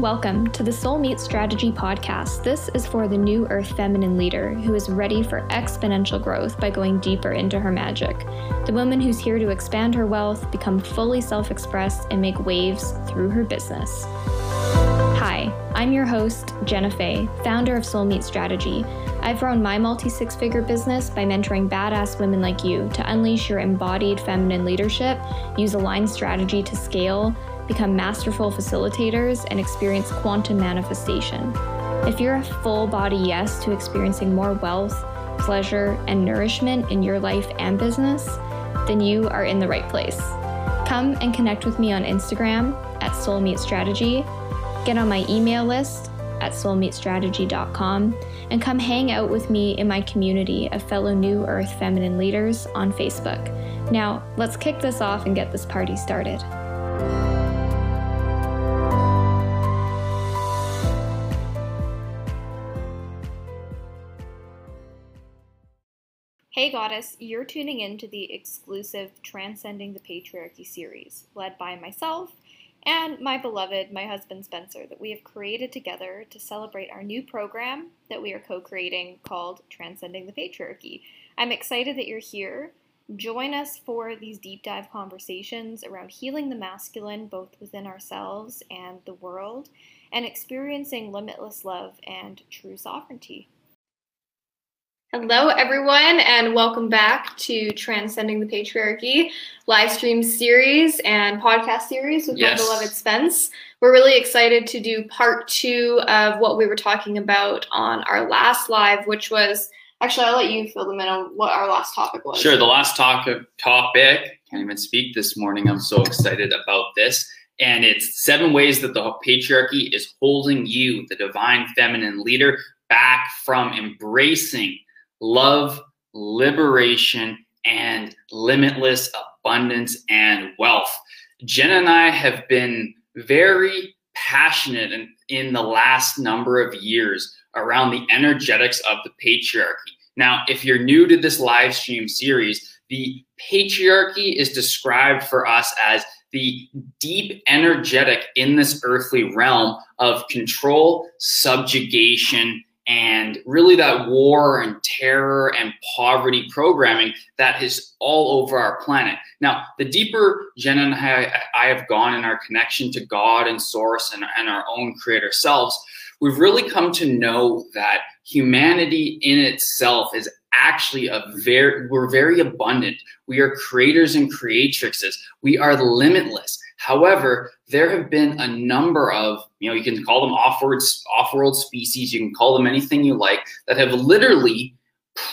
Welcome to the Soul Meet Strategy podcast. This is for the new earth feminine leader who is ready for exponential growth by going deeper into her magic. The woman who's here to expand her wealth, become fully self expressed, and make waves through her business. Hi, I'm your host, Jenna Fay, founder of Soul Meet Strategy. I've grown my multi six figure business by mentoring badass women like you to unleash your embodied feminine leadership, use aligned strategy to scale, become masterful facilitators, and experience quantum manifestation. If you're a full body yes to experiencing more wealth, pleasure, and nourishment in your life and business, then you are in the right place. Come and connect with me on Instagram at Soul Meet Strategy, get on my email list at soulmeetstrategy.com, and come hang out with me in my community of fellow New Earth feminine leaders on Facebook. Now, let's kick this off and get this party started. Hey Goddess, you're tuning in to the exclusive Transcending the Patriarchy series, led by myself and my beloved, my husband Spencer, that we have created together to celebrate our new program that we are co creating called Transcending the Patriarchy. I'm excited that you're here. Join us for these deep dive conversations around healing the masculine, both within ourselves and the world, and experiencing limitless love and true sovereignty. Hello, everyone, and welcome back to Transcending the Patriarchy live stream series and podcast series with yes. my beloved Spence. We're really excited to do part two of what we were talking about on our last live, which was actually, I'll let you fill them in on what our last topic was. Sure, the last topic, topic, can't even speak this morning. I'm so excited about this. And it's seven ways that the patriarchy is holding you, the divine feminine leader, back from embracing love, liberation, and limitless abundance and wealth. Jen and I have been very passionate in, in the last number of years around the energetics of the patriarchy. Now, if you're new to this live stream series, the patriarchy is described for us as the deep energetic in this earthly realm of control, subjugation, and really that war and terror and poverty programming that is all over our planet. Now, the deeper Jen and I, I have gone in our connection to God and Source and, and our own creator selves, we've really come to know that humanity in itself is actually a very we're very abundant. We are creators and creatrixes. We are limitless However, there have been a number of, you know, you can call them off-world, off-world species, you can call them anything you like, that have literally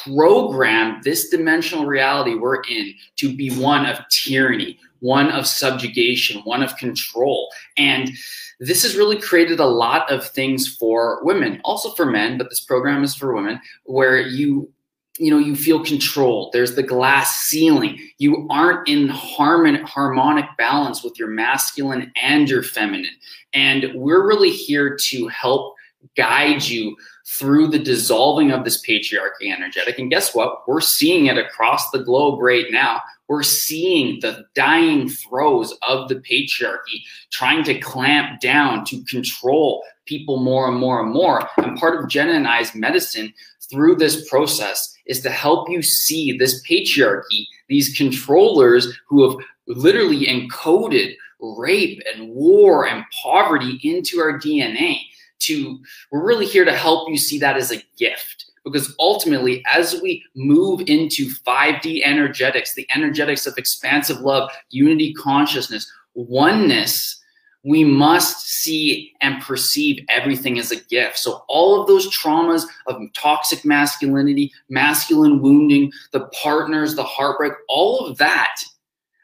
programmed this dimensional reality we're in to be one of tyranny, one of subjugation, one of control. And this has really created a lot of things for women, also for men, but this program is for women, where you you know you feel controlled. There's the glass ceiling. You aren't in harmon- harmonic balance with your masculine and your feminine. And we're really here to help guide you through the dissolving of this patriarchy energetic. And guess what? We're seeing it across the globe right now. We're seeing the dying throes of the patriarchy trying to clamp down to control people more and more and more. And part of jenna and i's medicine through this process is to help you see this patriarchy, these controllers who have literally encoded rape and war and poverty into our DNA. To we're really here to help you see that as a gift. Because ultimately, as we move into 5D energetics, the energetics of expansive love, unity consciousness, oneness, we must see and perceive everything as a gift. So all of those traumas of toxic masculinity, masculine wounding, the partners, the heartbreak, all of that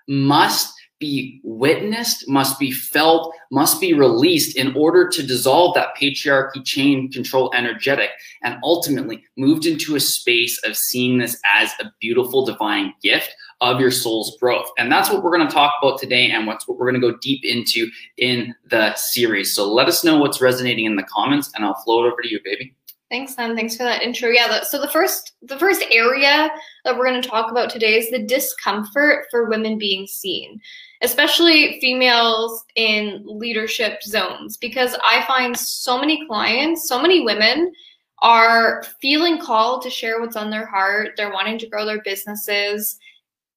must be witnessed, must be felt, must be released in order to dissolve that patriarchy chain control energetic and ultimately moved into a space of seeing this as a beautiful divine gift of your soul's growth. And that's what we're going to talk about today and what's what we're going to go deep into in the series. So let us know what's resonating in the comments and I'll float over to you, baby. Thanks, Sam. Thanks for that intro. Yeah. The, so the first, the first area that we're going to talk about today is the discomfort for women being seen, especially females in leadership zones, because I find so many clients, so many women are feeling called to share what's on their heart. They're wanting to grow their businesses.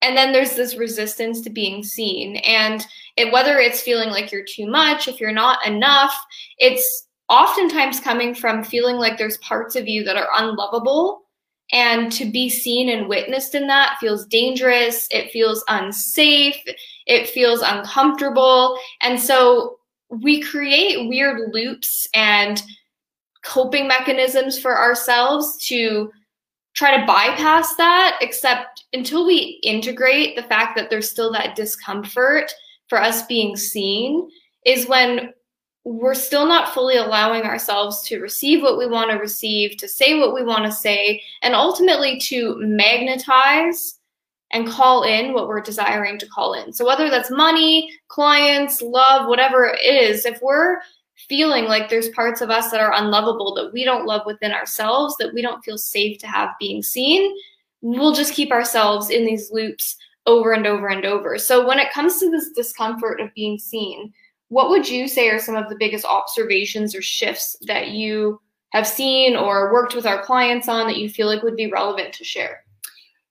And then there's this resistance to being seen. And it, whether it's feeling like you're too much, if you're not enough, it's oftentimes coming from feeling like there's parts of you that are unlovable. And to be seen and witnessed in that feels dangerous. It feels unsafe. It feels uncomfortable. And so we create weird loops and coping mechanisms for ourselves to try to bypass that except until we integrate the fact that there's still that discomfort for us being seen is when we're still not fully allowing ourselves to receive what we want to receive, to say what we want to say, and ultimately to magnetize and call in what we're desiring to call in. So, whether that's money, clients, love, whatever it is, if we're feeling like there's parts of us that are unlovable, that we don't love within ourselves, that we don't feel safe to have being seen, we'll just keep ourselves in these loops over and over and over. So, when it comes to this discomfort of being seen, what would you say are some of the biggest observations or shifts that you have seen or worked with our clients on that you feel like would be relevant to share?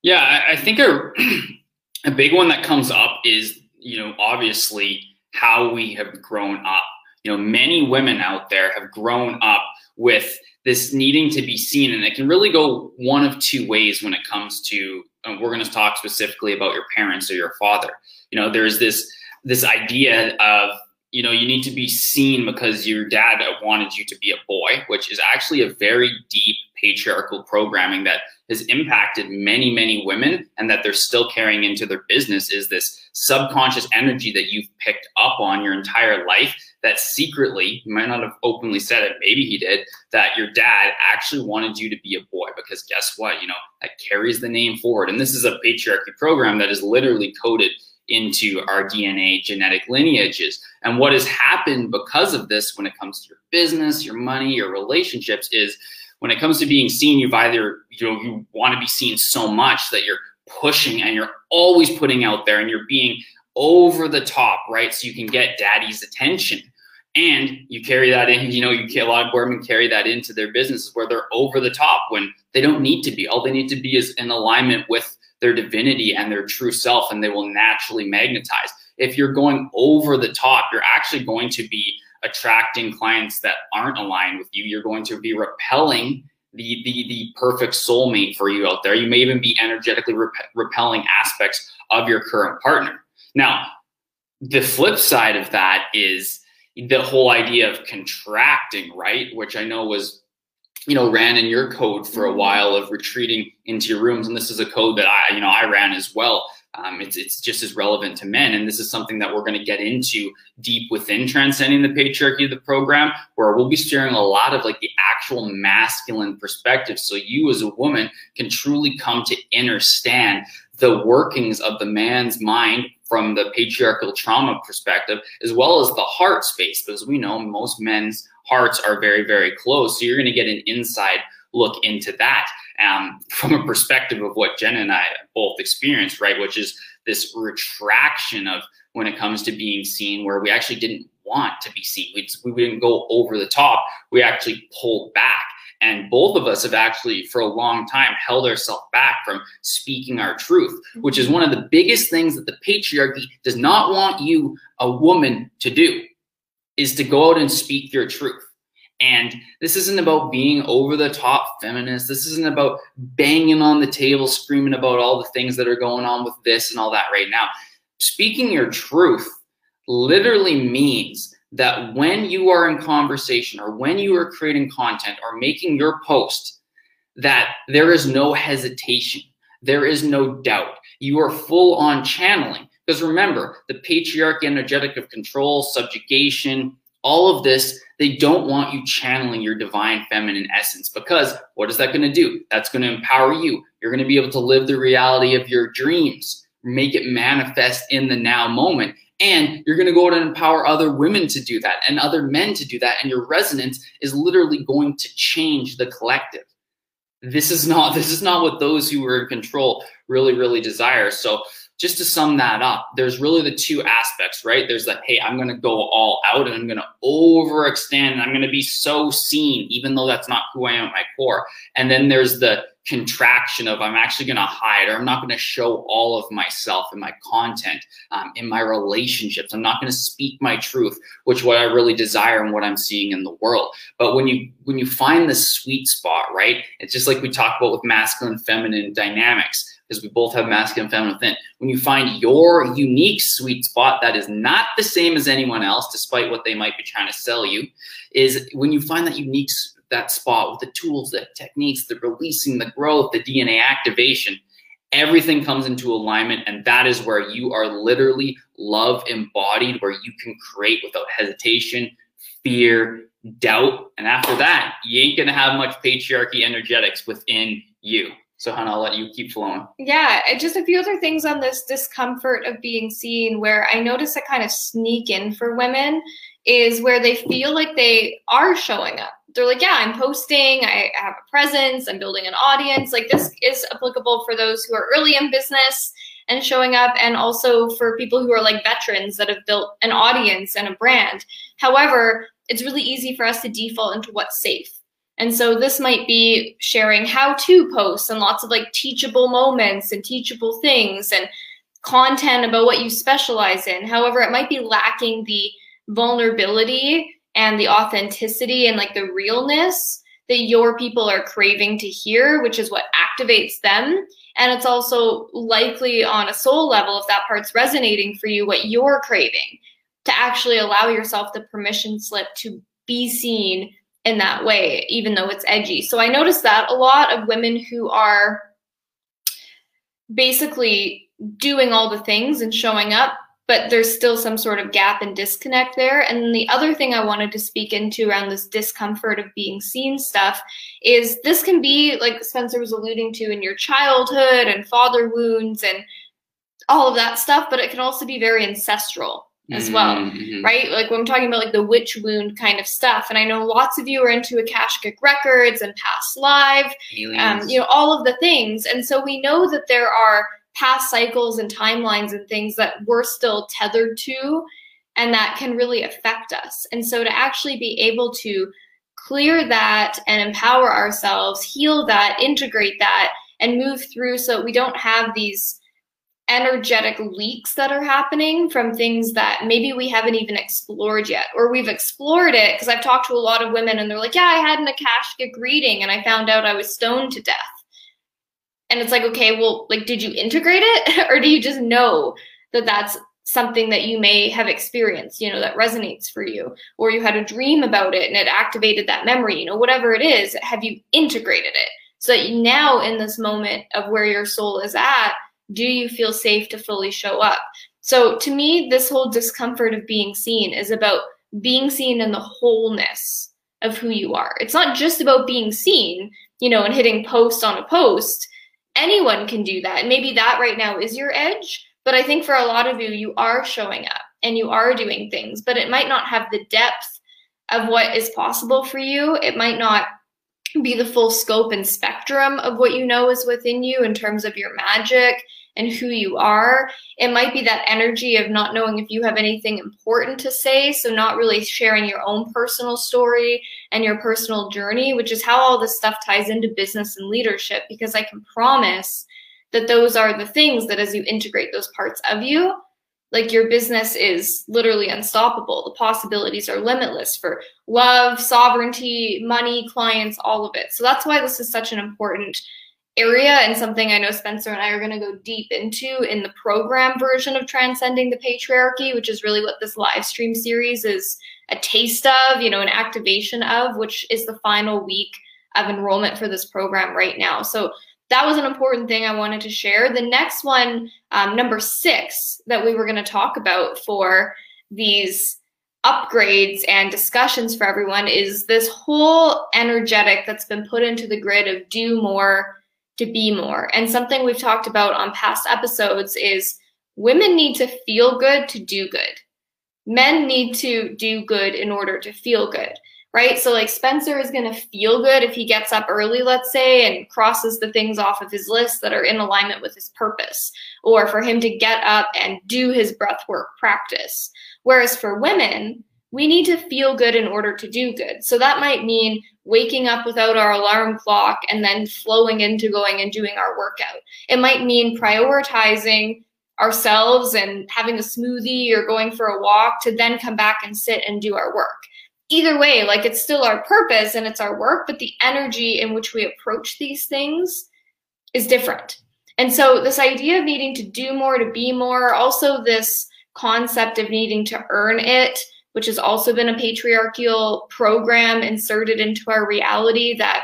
Yeah, I think a, a big one that comes up is, you know, obviously how we have grown up. You know, many women out there have grown up with this needing to be seen, and it can really go one of two ways when it comes to. Uh, we're going to talk specifically about your parents or your father. You know, there's this this idea of you know, you need to be seen because your dad wanted you to be a boy, which is actually a very deep patriarchal programming that has impacted many, many women and that they're still carrying into their business is this subconscious energy that you've picked up on your entire life that secretly, you might not have openly said it, maybe he did, that your dad actually wanted you to be a boy because guess what? You know, that carries the name forward. And this is a patriarchy program that is literally coded into our DNA genetic lineages. And what has happened because of this when it comes to your business, your money, your relationships is when it comes to being seen, you've either, you know, you want to be seen so much that you're pushing and you're always putting out there and you're being over the top, right? So you can get daddy's attention. And you carry that in, you know, you a lot of women carry that into their businesses where they're over the top when they don't need to be. All they need to be is in alignment with their divinity and their true self, and they will naturally magnetize. If you're going over the top, you're actually going to be attracting clients that aren't aligned with you. You're going to be repelling the, the, the perfect soulmate for you out there. You may even be energetically rep repelling aspects of your current partner. Now, the flip side of that is the whole idea of contracting, right? Which I know was you know, ran in your code for a mm-hmm. while of retreating into your rooms. And this is a code that I, you know, I ran as well. Um, it's, it's just as relevant to men. And this is something that we're going to get into deep within transcending the patriarchy of the program, where we'll be sharing a lot of like the actual masculine perspective. So you as a woman can truly come to understand the workings of the man's mind from the patriarchal trauma perspective, as well as the heart space, because we know most men's hearts are very, very close. So you're going to get an inside look into that um, from a perspective of what Jen and I both experienced, right? Which is this retraction of when it comes to being seen, where we actually didn't want to be seen. We, we didn't go over the top. We actually pulled back. And both of us have actually, for a long time, held ourselves back from speaking our truth, which is one of the biggest things that the patriarchy does not want you, a woman, to do is to go out and speak your truth. And this isn't about being over the top feminist. This isn't about banging on the table, screaming about all the things that are going on with this and all that right now. Speaking your truth literally means that when you are in conversation or when you are creating content or making your post, that there is no hesitation, there is no doubt. You are full on channeling. Because remember, the patriarchy energetic of control, subjugation, all of this, they don't want you channeling your divine feminine essence because what is that going to do? That's going to empower you. You're going to be able to live the reality of your dreams, make it manifest in the now moment. And you're going to go out and empower other women to do that and other men to do that. And your resonance is literally going to change the collective. This is not this is not what those who are in control really, really desire. So just to sum that up, there's really the two aspects, right? There's that, hey, I'm going to go all out and I'm going to overextend and I'm going to be so seen, even though that's not who I am at my core. And then there's the contraction of I'm actually going to hide or I'm not going to show all of myself in my content, um, in my relationships. I'm not going to speak my truth, which what I really desire and what I'm seeing in the world. But when you when you find the sweet spot, right? It's just like we talk about with masculine, feminine dynamics because we both have masculine and feminine within. When you find your unique sweet spot that is not the same as anyone else, despite what they might be trying to sell you, is when you find that unique that spot with the tools, the techniques, the releasing, the growth, the DNA activation, everything comes into alignment. And that is where you are literally love embodied, where you can create without hesitation, fear, doubt. And after that, you ain't to have much patriarchy energetics within you. So Hannah, I'll let you keep flowing. Yeah, just a few other things on this discomfort of being seen where I notice it kind of sneak in for women is where they feel like they are showing up. They're like, yeah, I'm posting, I have a presence, I'm building an audience. Like this is applicable for those who are early in business and showing up and also for people who are like veterans that have built an audience and a brand. However, it's really easy for us to default into what's safe and so this might be sharing how to posts and lots of like teachable moments and teachable things and content about what you specialize in. However, it might be lacking the vulnerability and the authenticity and like the realness that your people are craving to hear, which is what activates them. And it's also likely on a soul level, if that part's resonating for you, what you're craving to actually allow yourself the permission slip to be seen, in that way, even though it's edgy. So I noticed that a lot of women who are basically doing all the things and showing up, but there's still some sort of gap and disconnect there. And the other thing I wanted to speak into around this discomfort of being seen stuff is this can be, like Spencer was alluding to, in your childhood and father wounds and all of that stuff, but it can also be very ancestral as well, mm-hmm. right? Like when I'm talking about like the witch wound kind of stuff, and I know lots of you are into Akashic records and past live, um, you know, all of the things, and so we know that there are past cycles and timelines and things that we're still tethered to, and that can really affect us. And so to actually be able to clear that and empower ourselves, heal that, integrate that, and move through so we don't have these energetic leaks that are happening from things that maybe we haven't even explored yet or we've explored it because I've talked to a lot of women and they're like, "Yeah, I had an akashic reading and I found out I was stoned to death." And it's like, "Okay, well, like did you integrate it or do you just know that that's something that you may have experienced, you know, that resonates for you or you had a dream about it and it activated that memory, you know, whatever it is, have you integrated it?" So that now in this moment of where your soul is at, do you feel safe to fully show up? So to me, this whole discomfort of being seen is about being seen in the wholeness of who you are. It's not just about being seen, you know, and hitting post on a post. Anyone can do that. And maybe that right now is your edge. But I think for a lot of you, you are showing up and you are doing things, but it might not have the depth of what is possible for you. It might not be the full scope and spectrum of what you know is within you in terms of your magic and who you are. It might be that energy of not knowing if you have anything important to say, so not really sharing your own personal story and your personal journey, which is how all this stuff ties into business and leadership because I can promise that those are the things that as you integrate those parts of you, like your business is literally unstoppable. The possibilities are limitless for love, sovereignty, money, clients, all of it. So that's why this is such an important area and something I know Spencer and I are going to go deep into in the program version of Transcending the Patriarchy, which is really what this live stream series is a taste of, you know, an activation of, which is the final week of enrollment for this program right now. So that was an important thing I wanted to share. The next one, um, number six, that we were going to talk about for these upgrades and discussions for everyone is this whole energetic that's been put into the grid of do more to be more. And something we've talked about on past episodes is women need to feel good to do good. Men need to do good in order to feel good, right? So, like, Spencer is going to feel good if he gets up early, let's say, and crosses the things off of his list that are in alignment with his purpose, or for him to get up and do his breath work practice. Whereas for women, we need to feel good in order to do good. So that might mean waking up without our alarm clock and then flowing into going and doing our workout. It might mean prioritizing ourselves and having a smoothie or going for a walk to then come back and sit and do our work. Either way, like it's still our purpose and it's our work, but the energy in which we approach these things is different. And so, this idea of needing to do more, to be more, also this concept of needing to earn it, which has also been a patriarchal program inserted into our reality that,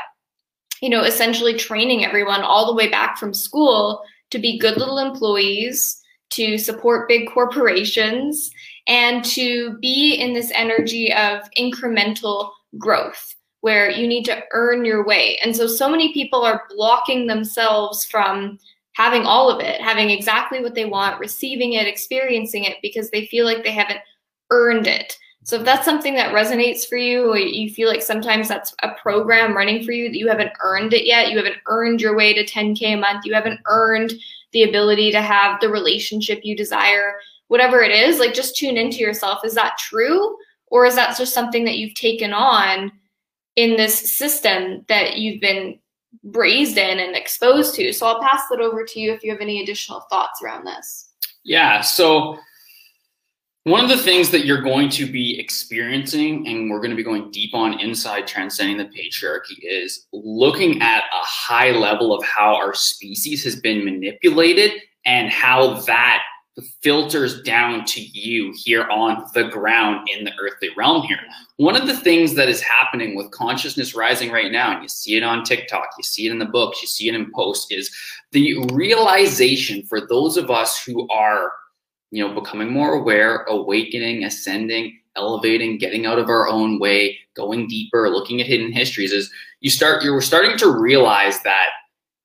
you know, essentially training everyone all the way back from school to be good little employees to support big corporations, and to be in this energy of incremental growth where you need to earn your way. And so, so many people are blocking themselves from having all of it, having exactly what they want, receiving it, experiencing it, because they feel like they haven't earned it. So if that's something that resonates for you, you feel like sometimes that's a program running for you that you haven't earned it yet, you haven't earned your way to 10K a month, you haven't earned the ability to have the relationship you desire, whatever it is, like just tune into yourself. Is that true? Or is that just something that you've taken on in this system that you've been raised in and exposed to? So I'll pass that over to you if you have any additional thoughts around this. Yeah. So one of the things that you're going to be experiencing, and we're going to be going deep on inside transcending the patriarchy, is looking at a high level of how our species has been manipulated and how that filters down to you here on the ground in the earthly realm here. One of the things that is happening with consciousness rising right now, and you see it on TikTok, you see it in the books, you see it in posts, is the realization for those of us who are you know, becoming more aware, awakening, ascending, elevating, getting out of our own way, going deeper, looking at hidden histories is you start you're starting to realize that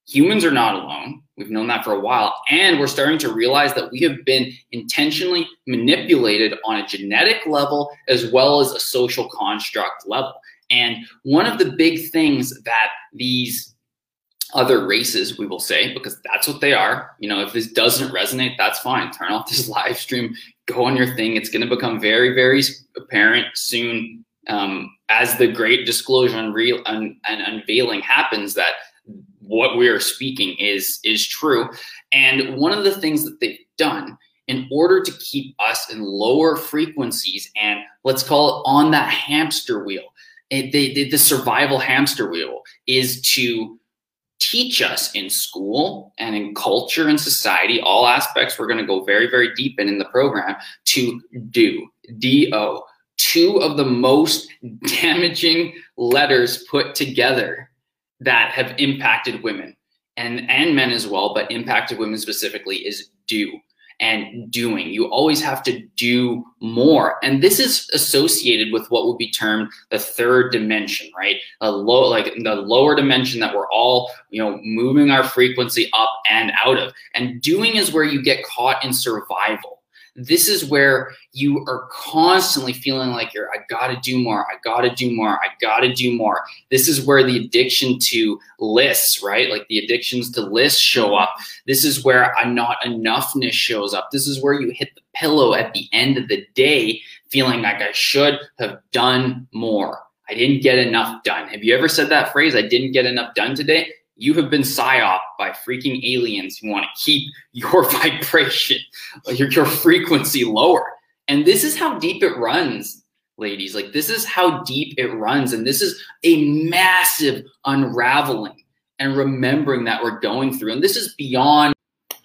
humans are not alone. We've known that for a while. And we're starting to realize that we have been intentionally manipulated on a genetic level as well as a social construct level. And one of the big things that these other races, we will say, because that's what they are. You know, if this doesn't resonate, that's fine. Turn off this live stream, go on your thing. It's going to become very, very apparent soon um, as the great disclosure and, and unveiling happens that what we are speaking is is true. And one of the things that they've done in order to keep us in lower frequencies and let's call it on that hamster wheel, it, they, they, the survival hamster wheel is to teach us in school and in culture and society, all aspects we're going to go very, very deep in in the program to do. D-O. Two of the most damaging letters put together that have impacted women and, and men as well, but impacted women specifically is do and doing. You always have to do more. And this is associated with what would be termed the third dimension, right? A low, like the lower dimension that we're all, you know, moving our frequency up and out of. And doing is where you get caught in survival this is where you are constantly feeling like you're i gotta do more. I gotta do more. I gotta do more. This is where the addiction to lists right? Like the addictions to lists show up. This is where a not enoughness shows up. This is where you hit the pillow at the end of the day feeling like i should have done more. I didn't get enough done. Have you ever said that phrase i didn't get enough done today you have been psyoped by freaking aliens who want to keep your vibration, your, your frequency lower. And this is how deep it runs, ladies. Like, this is how deep it runs. And this is a massive unraveling and remembering that we're going through. And this is beyond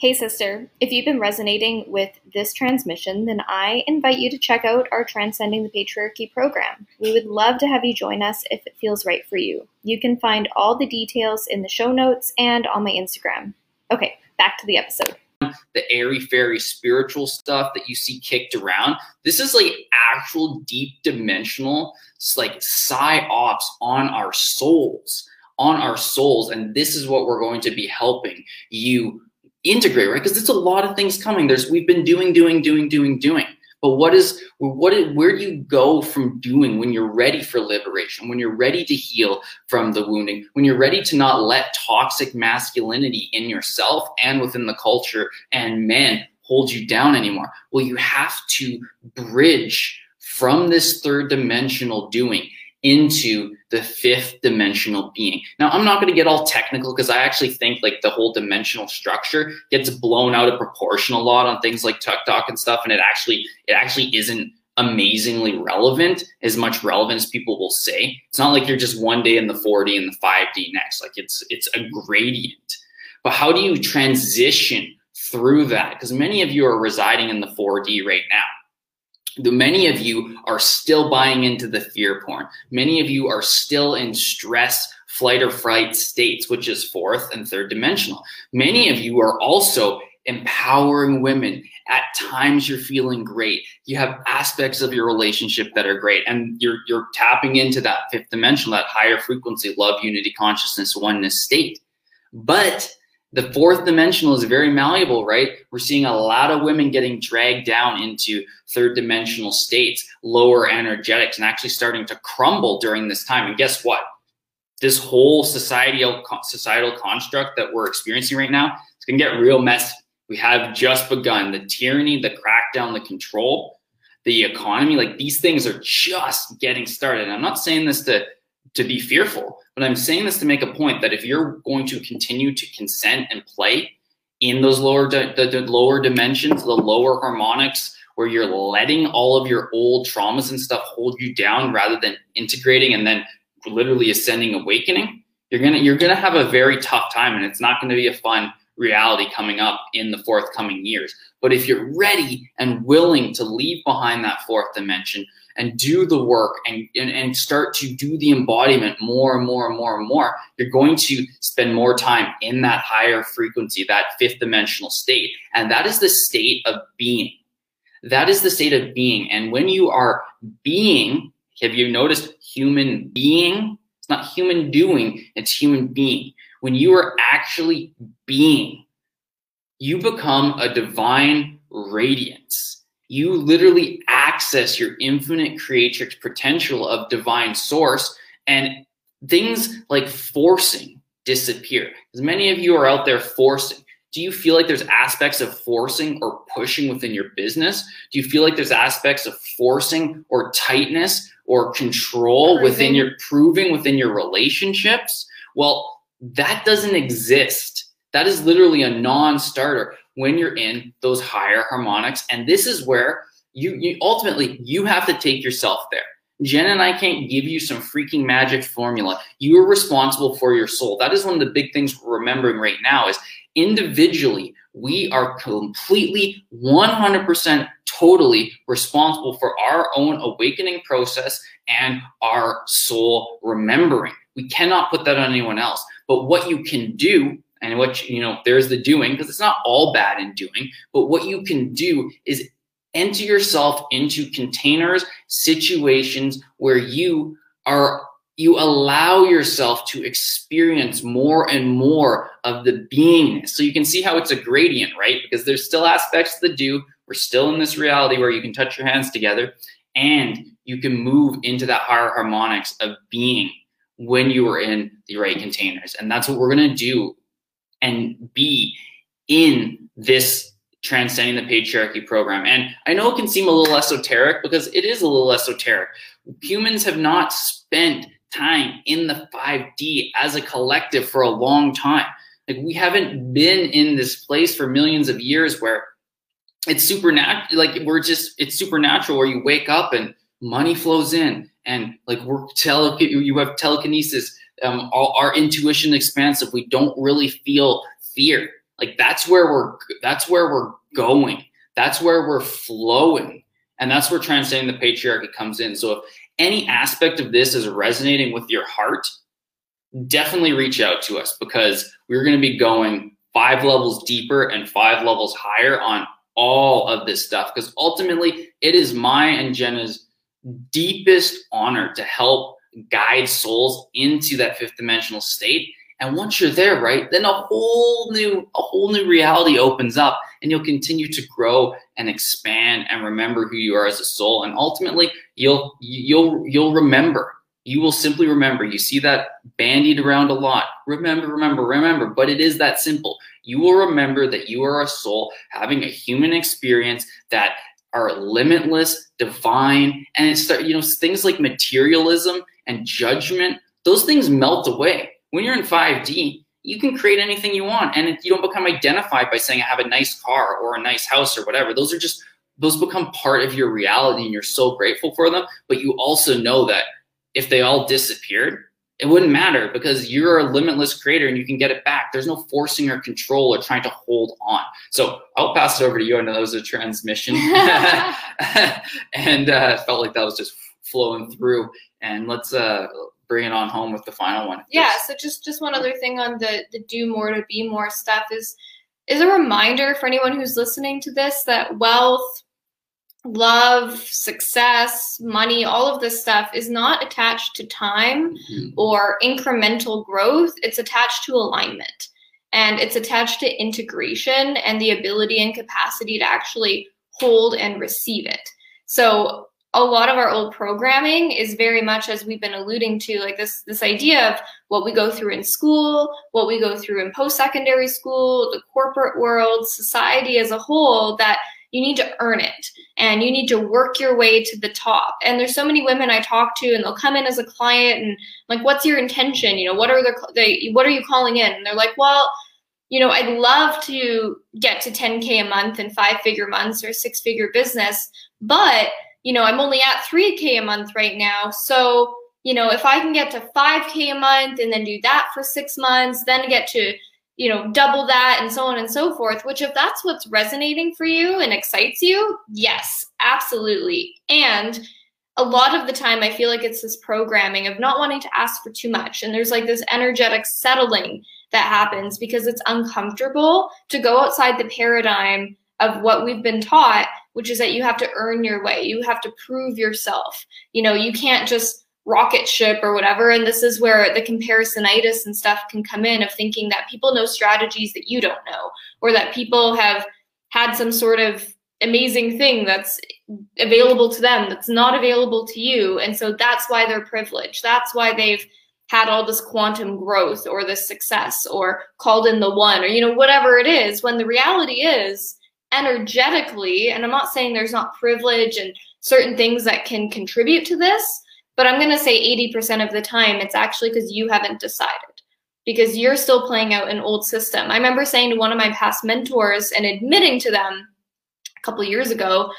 Hey, sister, if you've been resonating with this transmission, then I invite you to check out our Transcending the Patriarchy program. We would love to have you join us if it feels right for you. You can find all the details in the show notes and on my Instagram. Okay, back to the episode. The airy fairy spiritual stuff that you see kicked around. This is like actual deep dimensional, like psyops on our souls, on our souls. And this is what we're going to be helping you integrate, right? Because it's a lot of things coming. There's we've been doing, doing, doing, doing, doing. But what is what is, where do you go from doing when you're ready for liberation, when you're ready to heal from the wounding, when you're ready to not let toxic masculinity in yourself and within the culture and men hold you down anymore? Well, you have to bridge from this third dimensional doing into the fifth dimensional being. Now, I'm not going to get all technical because I actually think like the whole dimensional structure gets blown out of proportion a lot on things like TikTok and stuff, and it actually it actually isn't amazingly relevant as much relevant as people will say. It's not like you're just one day in the 4D and the 5D next. Like it's it's a gradient. But how do you transition through that? Because many of you are residing in the 4D right now many of you are still buying into the fear porn. Many of you are still in stress, flight or fright states, which is fourth and third dimensional. Many of you are also empowering women. At times you're feeling great. You have aspects of your relationship that are great and you're you're tapping into that fifth dimension, that higher frequency love, unity, consciousness, oneness state. But the fourth dimensional is very malleable, right? We're seeing a lot of women getting dragged down into third dimensional states, lower energetics, and actually starting to crumble during this time. And guess what? This whole societal societal construct that we're experiencing right now, it's gonna get real messy. We have just begun. The tyranny, the crackdown, the control, the economy, like these things are just getting started. And I'm not saying this to to be fearful. But I'm saying this to make a point that if you're going to continue to consent and play in those lower the, the lower dimensions, the lower harmonics, where you're letting all of your old traumas and stuff hold you down rather than integrating and then literally ascending awakening, you're gonna you're gonna have a very tough time, and it's not going to be a fun reality coming up in the forthcoming years. But if you're ready and willing to leave behind that fourth dimension, and do the work and, and, and start to do the embodiment more and more and more and more, you're going to spend more time in that higher frequency, that fifth dimensional state. And that is the state of being. That is the state of being. And when you are being, have you noticed human being? It's not human doing, it's human being. When you are actually being, you become a divine radiance you literally access your infinite creatrix potential of divine source and things like forcing disappear because many of you are out there forcing do you feel like there's aspects of forcing or pushing within your business do you feel like there's aspects of forcing or tightness or control proving. within your proving within your relationships well that doesn't exist that is literally a non-starter when you're in those higher harmonics. And this is where you, you ultimately you have to take yourself there. Jen and I can't give you some freaking magic formula. You are responsible for your soul. That is one of the big things we're remembering right now is individually, we are completely 100% totally responsible for our own awakening process and our soul remembering. We cannot put that on anyone else. But what you can do and what you know there's the doing because it's not all bad in doing but what you can do is enter yourself into containers situations where you are you allow yourself to experience more and more of the beingness. So you can see how it's a gradient right? Because there's still aspects the do. We're still in this reality where you can touch your hands together and you can move into that higher harmonics of being when you are in the right containers. And that's what we're going to do and be in this transcending the patriarchy program. And I know it can seem a little esoteric because it is a little esoteric. Humans have not spent time in the 5D as a collective for a long time. Like we haven't been in this place for millions of years where it's supernatural like we're just it's supernatural where you wake up and money flows in and like we're tele you have telekinesis um, our, our intuition expansive. We don't really feel fear. Like that's where we're that's where we're going. That's where we're flowing. And that's where transcending the patriarchy comes in. So if any aspect of this is resonating with your heart, definitely reach out to us because we're going to be going five levels deeper and five levels higher on all of this stuff. Because ultimately, it is my and Jenna's deepest honor to help guide souls into that fifth dimensional state And once you're there, right, then a whole new a whole new reality opens up and you'll continue to grow and expand and remember who you are as a soul and ultimately you'll you'll you'll remember you will simply remember. You see that bandied around a lot. Remember, remember, remember. But it is that simple. You will remember that you are a soul having a human experience that are limitless, divine, and it's you know things like materialism and judgment. Those things melt away when you're in 5D. You can create anything you want, and you don't become identified by saying I have a nice car or a nice house or whatever. Those are just those become part of your reality, and you're so grateful for them. But you also know that if they all disappeared, it wouldn't matter because you're a limitless creator and you can get it back. There's no forcing or control or trying to hold on. So I'll pass it over to you. I know that was a transmission and uh, felt like that was just flowing through. And let's uh, bring it on home with the final one. Yeah. So just just one other thing on the the do more to be more stuff is is a reminder for anyone who's listening to this that wealth love, success, money, all of this stuff is not attached to time mm-hmm. or incremental growth. It's attached to alignment and it's attached to integration and the ability and capacity to actually hold and receive it. So a lot of our old programming is very much as we've been alluding to like this this idea of what we go through in school what we go through in post-secondary school the corporate world society as a whole that you need to earn it and you need to work your way to the top. And there's so many women I talk to and they'll come in as a client and like, what's your intention? You know, what are the, they, what are you calling in? And they're like, well, you know, I'd love to get to 10K a month and five figure months or six figure business, but you know, I'm only at 3K a month right now. So, you know, if I can get to 5K a month and then do that for six months, then get to you know, double that and so on and so forth, which if that's what's resonating for you and excites you, yes, absolutely. And a lot of the time I feel like it's this programming of not wanting to ask for too much. And there's like this energetic settling that happens because it's uncomfortable to go outside the paradigm of what we've been taught, which is that you have to earn your way. You have to prove yourself. You know, you can't just rocket ship or whatever. And this is where the comparisonitis and stuff can come in of thinking that people know strategies that you don't know, or that people have had some sort of amazing thing that's available to them that's not available to you. And so that's why they're privileged. That's why they've had all this quantum growth or this success or called in the one or, you know, whatever it is. When the reality is, energetically, and I'm not saying there's not privilege and certain things that can contribute to this, but I'm going to say 80% of the time, it's actually because you haven't decided because you're still playing out an old system. I remember saying to one of my past mentors and admitting to them a couple years ago,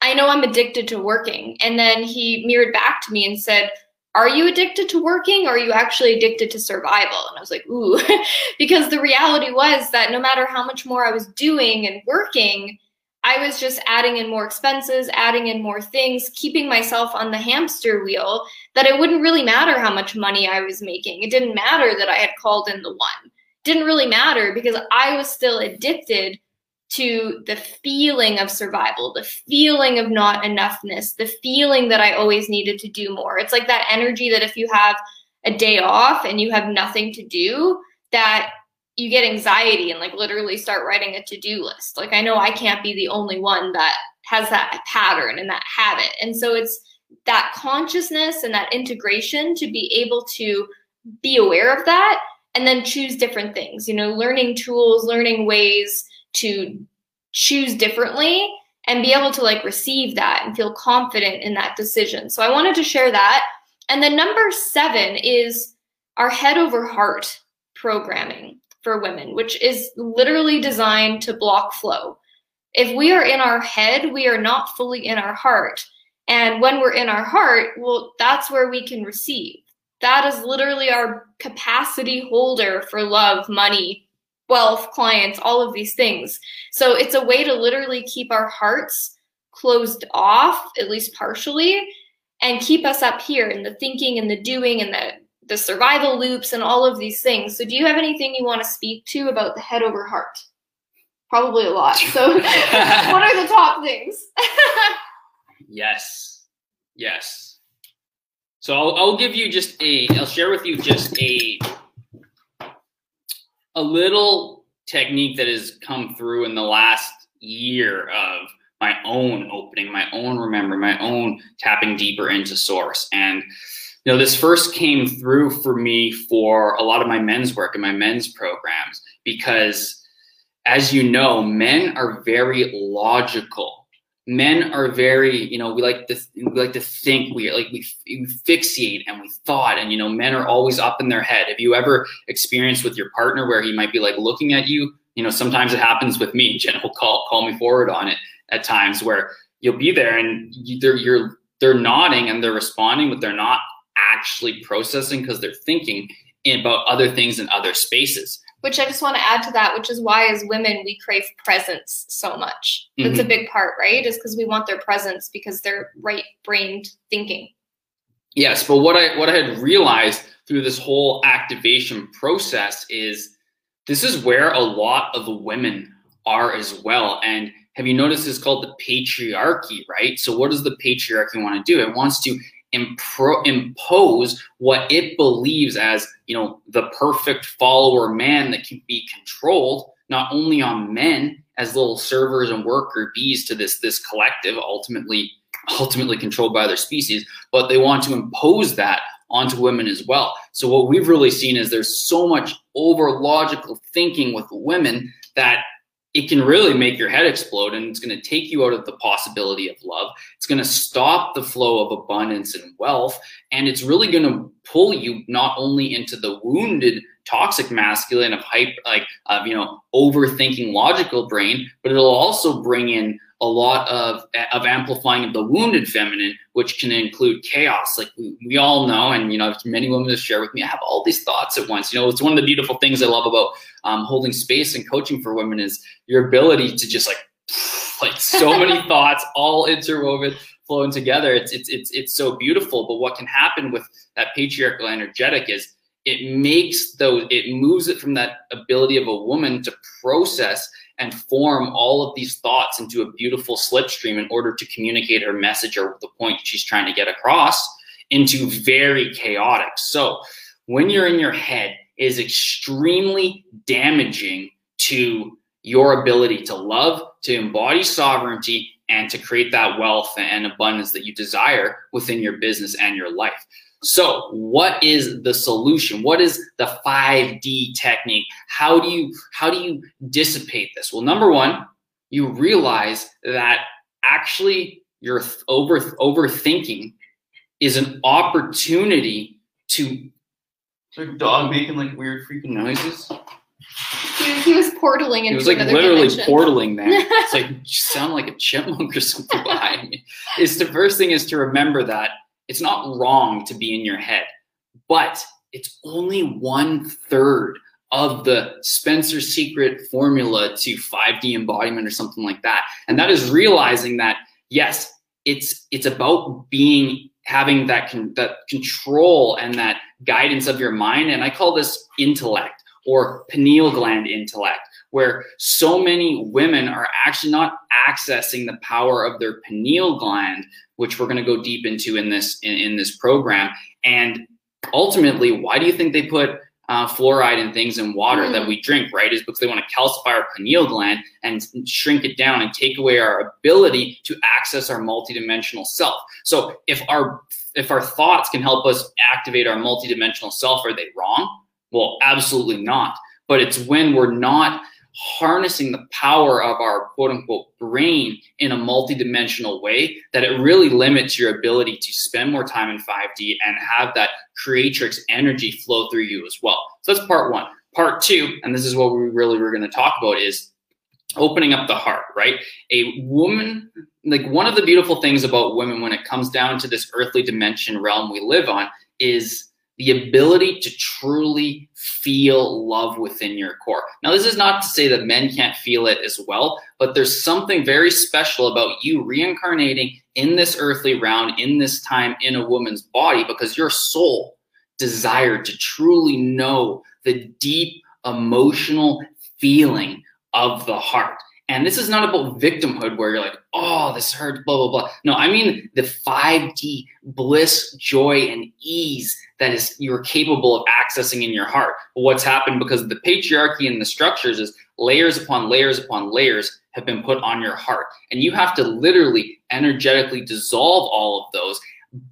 I know I'm addicted to working. And then he mirrored back to me and said, Are you addicted to working or are you actually addicted to survival? And I was like, Ooh, because the reality was that no matter how much more I was doing and working, I was just adding in more expenses, adding in more things, keeping myself on the hamster wheel that it wouldn't really matter how much money I was making. It didn't matter that I had called in the one. It didn't really matter because I was still addicted to the feeling of survival, the feeling of not enoughness, the feeling that I always needed to do more. It's like that energy that if you have a day off and you have nothing to do, that you get anxiety and like literally start writing a to-do list. Like I know I can't be the only one that has that pattern and that habit. And so it's that consciousness and that integration to be able to be aware of that and then choose different things, you know, learning tools, learning ways to choose differently and be able to like receive that and feel confident in that decision. So I wanted to share that. And then number 7 is our head over heart programming for women, which is literally designed to block flow. If we are in our head, we are not fully in our heart. And when we're in our heart, well, that's where we can receive. That is literally our capacity holder for love, money, wealth, clients, all of these things. So it's a way to literally keep our hearts closed off, at least partially, and keep us up here in the thinking and the doing and the the survival loops and all of these things. So do you have anything you want to speak to about the head over heart? Probably a lot. So what are the top things? yes. Yes. So I'll, I'll give you just a, I'll share with you just a a little technique that has come through in the last year of my own opening, my own remember, my own tapping deeper into source. And you know, this first came through for me for a lot of my men's work and my men's programs because as you know, men are very logical. Men are very, you know, we like to we like to think. We like we, we fixate and we thought, and you know, men are always up in their head. Have you ever experienced with your partner where he might be like looking at you? You know, sometimes it happens with me. Jen will call call me forward on it at times where you'll be there and you, they're you're they're nodding and they're responding, but they're not actually processing because they're thinking about other things in other spaces which I just want to add to that, which is why as women we crave presence so much. That's mm-hmm. a big part, right? Is because we want their presence because they're right brained thinking. Yes, but what I what I had realized through this whole activation process is this is where a lot of the women are as well. And have you noticed it's called the patriarchy, right? So what does the patriarchy want to do? It wants to impro- impose what it believes as you know the perfect follower man that can be controlled not only on men as little servers and worker bees to this this collective ultimately ultimately controlled by other species but they want to impose that onto women as well. So what we've really seen is there's so much over logical thinking with women that it can really make your head explode and it's going to take you out of the possibility of love. It's going to stop the flow of abundance and wealth. And it's really going to pull you not only into the wounded toxic masculine of hype, like, of, you know, overthinking logical brain, but it'll also bring in a lot of of amplifying of the wounded feminine, which can include chaos. Like we, we all know, and you know, many women have shared with me, I have all these thoughts at once. You know, it's one of the beautiful things I love about um, holding space and coaching for women is your ability to just like like so many thoughts all interwoven flowing together it's it's it's it's so beautiful but what can happen with that patriarchal energetic is it makes those it moves it from that ability of a woman to process and form all of these thoughts into a beautiful slipstream in order to communicate her message or the point she's trying to get across into very chaotic. So when you're in your head, is extremely damaging to your ability to love, to embody sovereignty, and to create that wealth and abundance that you desire within your business and your life. So, what is the solution? What is the 5D technique? How do you how do you dissipate this? Well, number 1, you realize that actually your over overthinking is an opportunity to like dog making like weird freaking noises. He, he was portaling into It was like another literally dimension. portaling there. it's like you sound like a chipmunk or something behind me. It's the first thing is to remember that it's not wrong to be in your head, but it's only one third of the Spencer secret formula to 5D embodiment or something like that. And that is realizing that yes, it's it's about being having that con- that control and that guidance of your mind and I call this intellect or pineal gland intellect where so many women are actually not accessing the power of their pineal gland which we're going to go deep into in this in, in this program. And ultimately, why do you think they put uh, fluoride and things in water mm. that we drink, right? Is because they want to calcify our pineal gland and shrink it down and take away our ability to access our multidimensional self. So if our if our thoughts can help us activate our multidimensional self, are they wrong? Well, absolutely not. But it's when we're not harnessing the power of our quote unquote brain in a multidimensional way that it really limits your ability to spend more time in 5D and have that creatrix energy flow through you as well. So that's part one. Part two, and this is what we really were going to talk about, is opening up the heart, right? A woman, like one of the beautiful things about women when it comes down to this earthly dimension realm we live on is the ability to truly feel love within your core. Now, this is not to say that men can't feel it as well, but there's something very special about you reincarnating in this earthly round, in this time, in a woman's body, because your soul desired to truly know the deep emotional feeling of the heart. And this is not about victimhood where you're like, oh, this hurts, blah, blah, blah. No, I mean the 5D bliss, joy, and ease that is you're capable of accessing in your heart. But what's happened because of the patriarchy and the structures is layers upon layers upon layers have been put on your heart. And you have to literally energetically dissolve all of those.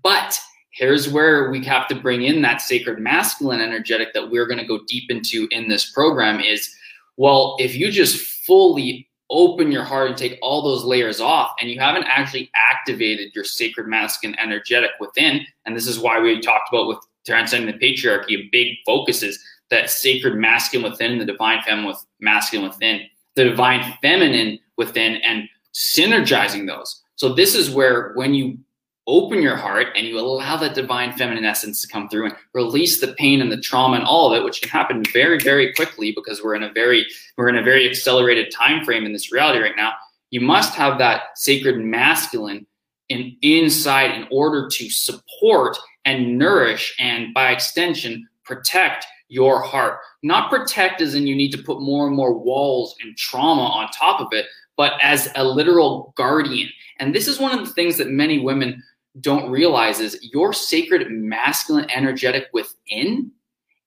But here's where we have to bring in that sacred masculine energetic that we're going to go deep into in this program is well, if you just fully open your heart and take all those layers off and you haven't actually activated your sacred masculine energetic within and this is why we talked about with transcending the patriarchy a big focus is that sacred masculine within the divine feminine with masculine within the divine feminine within and synergizing those. So this is where when you open your heart and you allow that divine feminine essence to come through and release the pain and the trauma and all of it which can happen very very quickly because we're in a very we're in a very accelerated time frame in this reality right now. You must have that sacred masculine in inside in order to support and nourish and by extension protect your heart. Not protect as in you need to put more and more walls and trauma on top of it but as a literal guardian. And this is one of the things that many women don't realize is your sacred masculine energetic within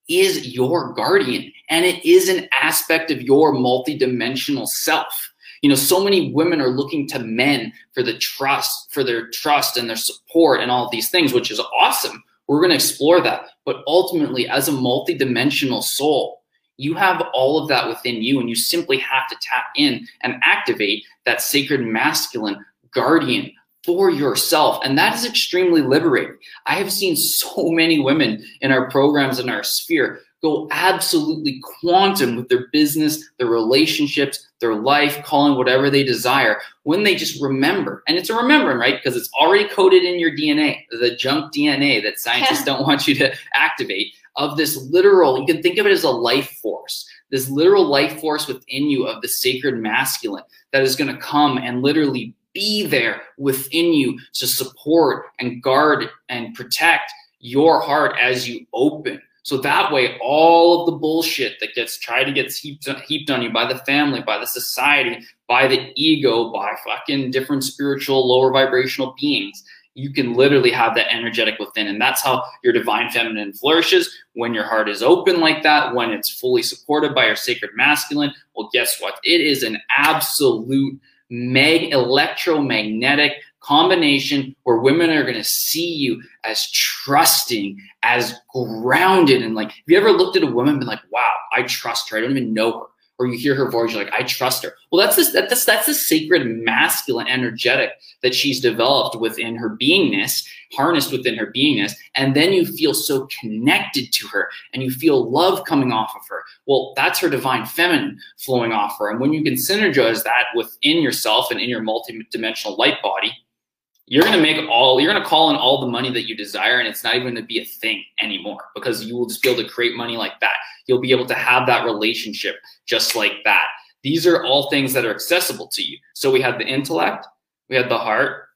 is your guardian and it is an aspect of your multidimensional self. You know, so many women are looking to men for the trust, for their trust and their support and all these things, which is awesome. We're going to explore that. But ultimately, as a multidimensional soul, you have all of that within you, and you simply have to tap in and activate that sacred masculine guardian for yourself. And that is extremely liberating. I have seen so many women in our programs in our sphere go absolutely quantum with their business, their relationships, their life, calling whatever they desire when they just remember. And it's a remembering, right? Because it's already coded in your DNA, the junk DNA that scientists don't want you to activate of this literal, you can think of it as a life force, this literal life force within you of the sacred masculine that is going to come and literally be there within you to support and guard and protect your heart as you open. So that way, all of the bullshit that gets tried to get heaped, heaped on you by the family, by the society, by the ego, by fucking different spiritual, lower vibrational beings, you can literally have that energetic within. And that's how your divine feminine flourishes when your heart is open like that, when it's fully supported by your sacred masculine. Well, guess what? It is an absolute mag electromagnetic combination where women are going to see you as trusting, as grounded. And like, have you ever looked at a woman and been like, wow, I trust her. I don't even know her or you hear her voice, you're like, I trust her. Well, that's this, that's that's the sacred masculine energetic that she's developed within her beingness, harnessed within her beingness, and then you feel so connected to her, and you feel love coming off of her. Well, that's her divine feminine flowing off her, and when you can synergize that within yourself and in your multidimensional light body, you're going to make all you're going to call in all the money that you desire and it's not even going to be a thing anymore because you will just be able to create money like that. You'll be able to have that relationship just like that. These are all things that are accessible to you. So we have the intellect we have the heart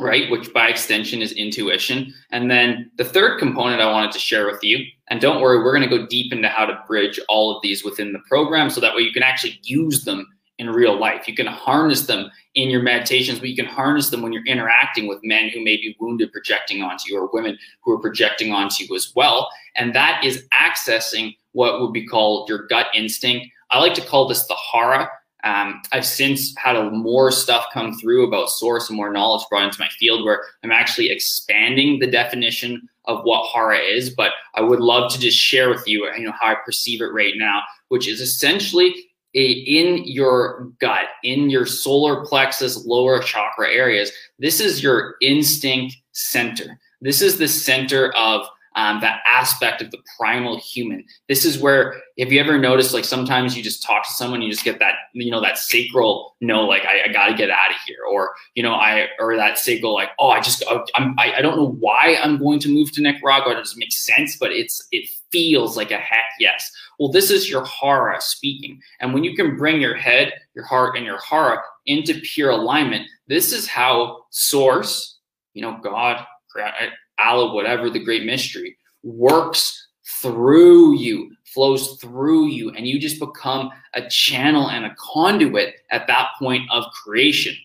right which by extension is intuition. And then the third component i wanted to share with you and don't worry we're going to go deep into how to bridge all of these within the program so that way you can actually use them in real life. You can harness them in your meditations, but you can harness them when you're interacting with men who may be wounded projecting onto you or women who are projecting onto you as well. And that is accessing what would be called your gut instinct. I like to call this the hara. Um, I've since had a, more stuff come through about source and more knowledge brought into my field where I'm actually expanding the definition of what hara is. But I would love to just share with you, you know, how I perceive it right now, which is essentially in your gut, in your solar plexus, lower chakra areas, this is your instinct center. This is the center of um, that aspect of the primal human. This is where, if you ever notice, like sometimes you just talk to someone, you just get that, you know, that sacral, no, like I, I got to get out of here, or you know, I, or that sacral, like, oh, I just, I'm, I, I don't know why I'm going to move to Nicaragua. It doesn't make sense, but it's, it feels like a heck yes. Well, this is your hara speaking, and when you can bring your head, your heart, and your hara into pure alignment, this is how Source, you know, God, Allah, whatever the great mystery, works through you, flows through you, and you just become a channel and a conduit at that point of creation.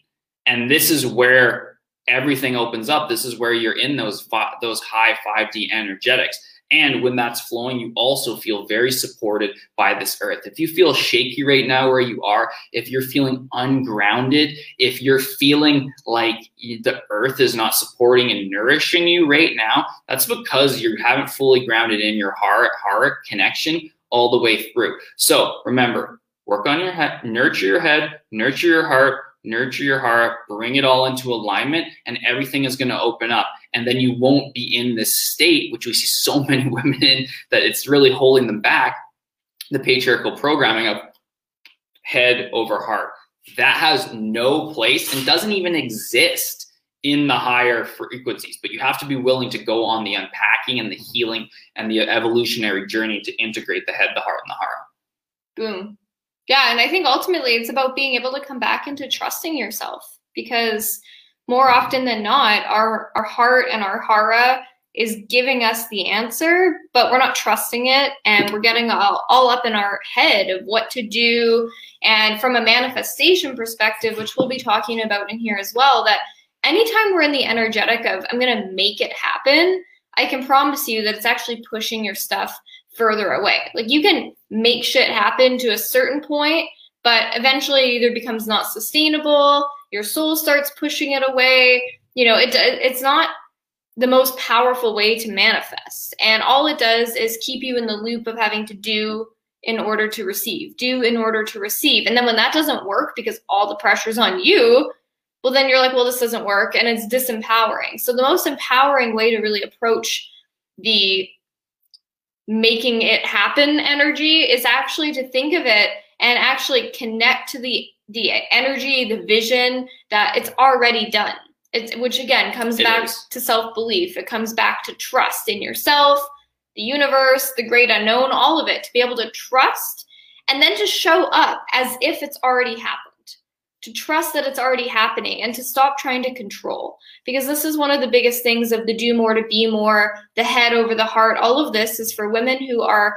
And this is where everything opens up. This is where you're in those those high 5D energetics. And when that's flowing, you also feel very supported by this earth. If you feel shaky right now where you are, if you're feeling ungrounded, if you're feeling like the earth is not supporting and nourishing you right now, that's because you haven't fully grounded in your heart, heart connection all the way through. So remember, work on your head, nurture your head, nurture your heart, nurture your heart, bring it all into alignment, and everything is going to open up. And then you won't be in this state, which we see so many women in, that it's really holding them back the patriarchal programming of head over heart. That has no place and doesn't even exist in the higher frequencies, but you have to be willing to go on the unpacking and the healing and the evolutionary journey to integrate the head, the heart, and the heart. Boom. Yeah, and I think ultimately it's about being able to come back into trusting yourself because more often than not, our our heart and our hara is giving us the answer, but we're not trusting it and we're getting all, all up in our head of what to do. And from a manifestation perspective, which we'll be talking about in here as well, that anytime we're in the energetic of I'm gonna make it happen, I can promise you that it's actually pushing your stuff further away. Like you can make shit happen to a certain point, but eventually it either becomes not sustainable, your soul starts pushing it away. You know, it it's not the most powerful way to manifest. And all it does is keep you in the loop of having to do in order to receive, do in order to receive. And then when that doesn't work because all the pressure's on you, well, then you're like, well, this doesn't work. And it's disempowering. So the most empowering way to really approach the making it happen energy is actually to think of it and actually connect to the the energy the vision that it's already done. It's which again comes it back is. to self-belief. It comes back to trust in yourself the universe the great unknown all of it to be able to trust and then to show up as if it's already happened to trust that it's already happening and to stop trying to control. Because this is one of the biggest things of the do more to be more, the head over the heart. All of this is for women who are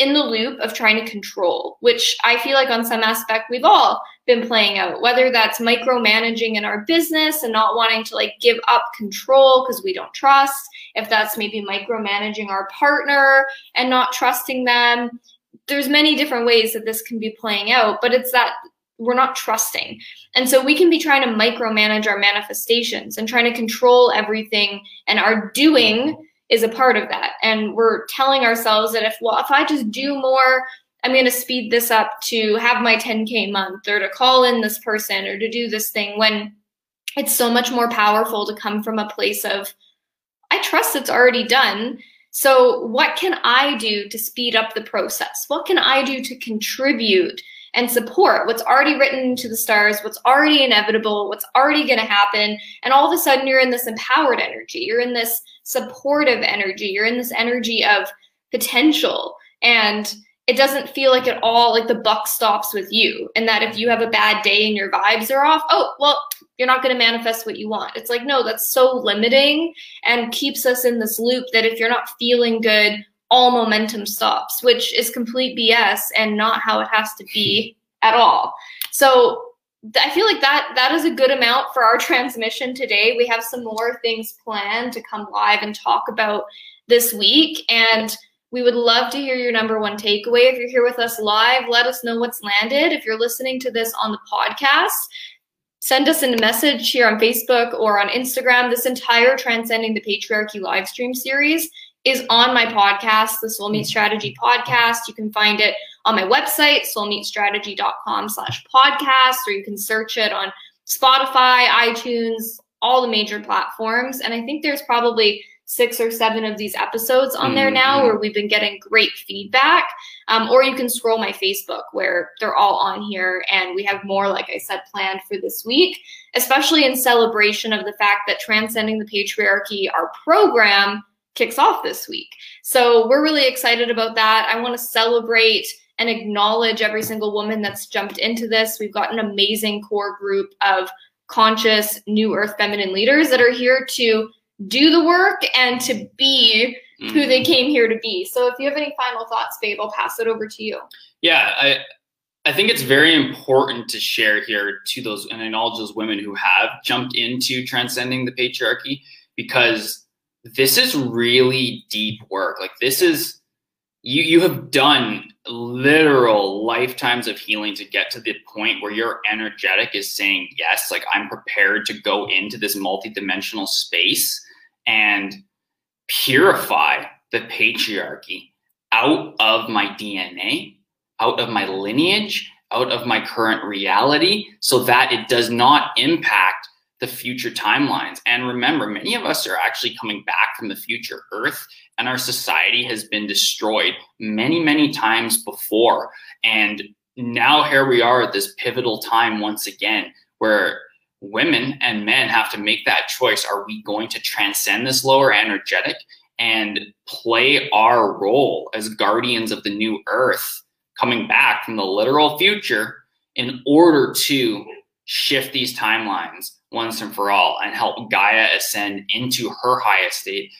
in the loop of trying to control, which I feel like on some aspect we've all been playing out, whether that's micromanaging in our business and not wanting to like give up control because we don't trust, if that's maybe micromanaging our partner and not trusting them. There's many different ways that this can be playing out, but it's that we're not trusting. And so we can be trying to micromanage our manifestations and trying to control everything and our doing is a part of that. And we're telling ourselves that if well if I just do more I'm going to speed this up to have my 10k month or to call in this person or to do this thing when it's so much more powerful to come from a place of I trust it's already done. So what can I do to speed up the process? What can I do to contribute and support what's already written to the stars, what's already inevitable, what's already going to happen. And all of a sudden, you're in this empowered energy, you're in this supportive energy, you're in this energy of potential. And it doesn't feel like at all like the buck stops with you. And that if you have a bad day and your vibes are off, oh, well, you're not going to manifest what you want. It's like, no, that's so limiting and keeps us in this loop that if you're not feeling good, all momentum stops, which is complete BS and not how it has to be at all. So I feel like that that is a good amount for our transmission today. We have some more things planned to come live and talk about this week and we would love to hear your number one takeaway. If you're here with us live, let us know what's landed. If you're listening to this on the podcast, send us a message here on Facebook or on Instagram. This entire Transcending the Patriarchy live stream series is on my podcast, the Soul Meat Strategy podcast. You can find it on my website, soulmeatstrategy.com slash podcast, or you can search it on Spotify, iTunes, all the major platforms. And I think there's probably six or seven of these episodes on there now mm-hmm. where we've been getting great feedback. Um, or you can scroll my Facebook where they're all on here. And we have more, like I said, planned for this week, especially in celebration of the fact that Transcending the Patriarchy, our program, kicks off this week. So we're really excited about that. I want to celebrate and acknowledge every single woman that's jumped into this. We've got an amazing core group of conscious new earth feminine leaders that are here to do the work and to be mm-hmm. who they came here to be. So if you have any final thoughts, babe, I'll pass it over to you. Yeah, I I think it's very important to share here to those and acknowledge those women who have jumped into transcending the patriarchy because this is really deep work. Like this is you you have done literal lifetimes of healing to get to the point where your energetic is saying yes like i'm prepared to go into this multidimensional space and purify the patriarchy out of my dna out of my lineage out of my current reality so that it does not impact the future timelines. And remember, many of us are actually coming back from the future. Earth and our society has been destroyed many, many times before. And now here we are at this pivotal time once again where women and men have to make that choice. Are we going to transcend this lower energetic and play our role as guardians of the new earth coming back from the literal future in order to shift these timelines once and for all and help Gaia ascend into her highest state,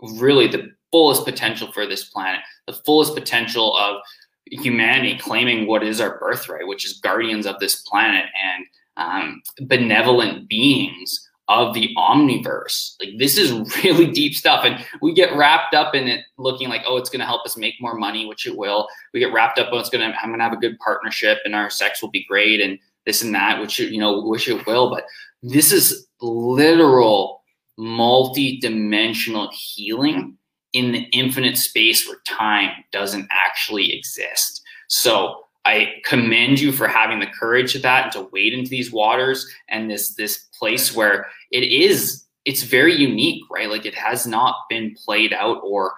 really the fullest potential for this planet, the fullest potential of humanity claiming what is our birthright, which is guardians of this planet and um, benevolent beings of the omniverse. Like this is really deep stuff. And we get wrapped up in it looking like, oh, it's gonna help us make more money, which it will. We get wrapped up, oh, it's gonna I'm gonna have a good partnership and our sex will be great and this and that, which you know, wish it will. But this is literal multi-dimensional healing in the infinite space where time doesn't actually exist. So I commend you for having the courage of that and to wade into these waters and this this place where it is it's very unique, right? Like it has not been played out or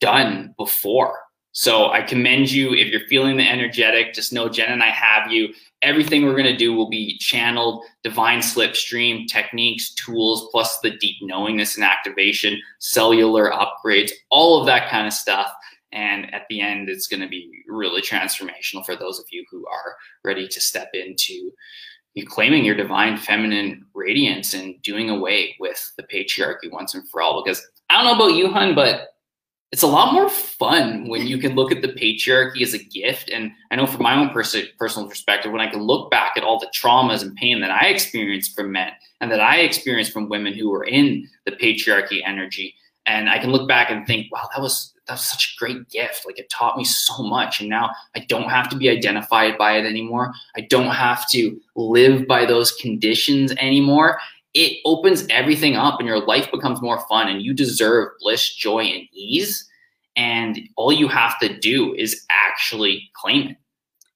done before. So I commend you. If you're feeling the energetic, just know Jen and I have you. Everything we're going to do will be channeled, divine slipstream techniques, tools, plus the deep knowingness and activation, cellular upgrades, all of that kind of stuff. And at the end, it's going to be really transformational for those of you who are ready to step into claiming your divine feminine radiance and doing away with the patriarchy once and for all. Because I don't know about you, hun, but it's a lot more fun when you can look at the patriarchy as a gift. And I know from my own pers- personal perspective, when I can look back at all the traumas and pain that I experienced from men and that I experienced from women who were in the patriarchy energy, and I can look back and think, wow, that was that was such a great gift. Like it taught me so much. And now I don't have to be identified by it anymore. I don't have to live by those conditions anymore it opens everything up and your life becomes more fun and you deserve bliss, joy, and ease. And all you have to do is actually claim it.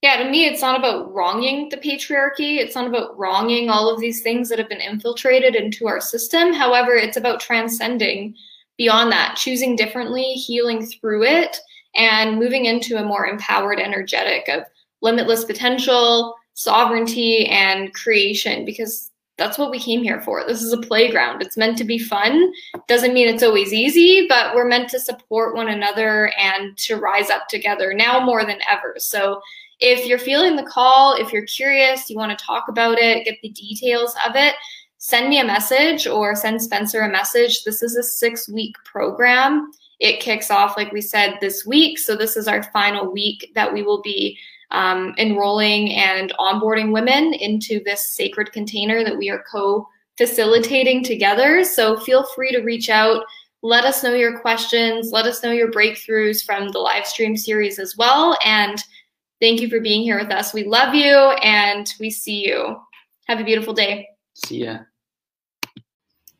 Yeah, to me, it's not about wronging the patriarchy. It's not about wronging all of these things that have been infiltrated into our system. However, it's about transcending beyond that, choosing differently, healing through it, and moving into a more empowered energetic of limitless potential, sovereignty, and creation. Because that's what we came here for. This is a playground. It's meant to be fun. Doesn't mean it's always easy, but we're meant to support one another and to rise up together now more than ever. So if you're feeling the call, if you're curious, you want to talk about it, get the details of it, send me a message or send Spencer a message. This is a six week program. It kicks off, like we said, this week. So this is our final week that we will be um, enrolling and onboarding women into this sacred container that we are co facilitating together. So feel free to reach out. Let us know your questions. Let us know your breakthroughs from the live stream series as well. And thank you for being here with us. We love you and we see you. Have a beautiful day. See ya.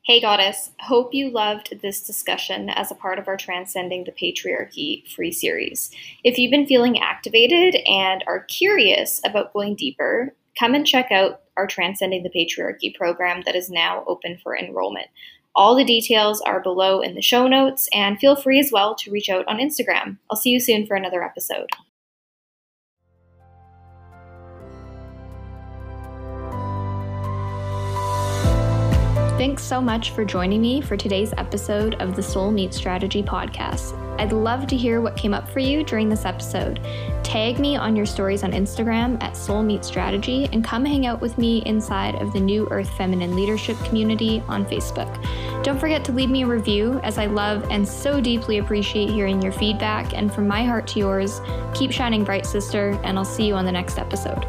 Hey, Goddess. Hope you loved this discussion as a part of our Transcending the Patriarchy free series. If you've been feeling activated and are curious about going deeper, come and check out our Transcending the Patriarchy program that is now open for enrollment. All the details are below in the show notes, and feel free as well to reach out on Instagram. I'll see you soon for another episode. Thanks so much for joining me for today's episode of the Soul Meet Strategy podcast. I'd love to hear what came up for you during this episode. Tag me on your stories on Instagram at Soul Meet Strategy and come hang out with me inside of the New Earth Feminine Leadership community on Facebook. Don't forget to leave me a review as I love and so deeply appreciate hearing your feedback. And from my heart to yours, keep shining bright, sister, and I'll see you on the next episode.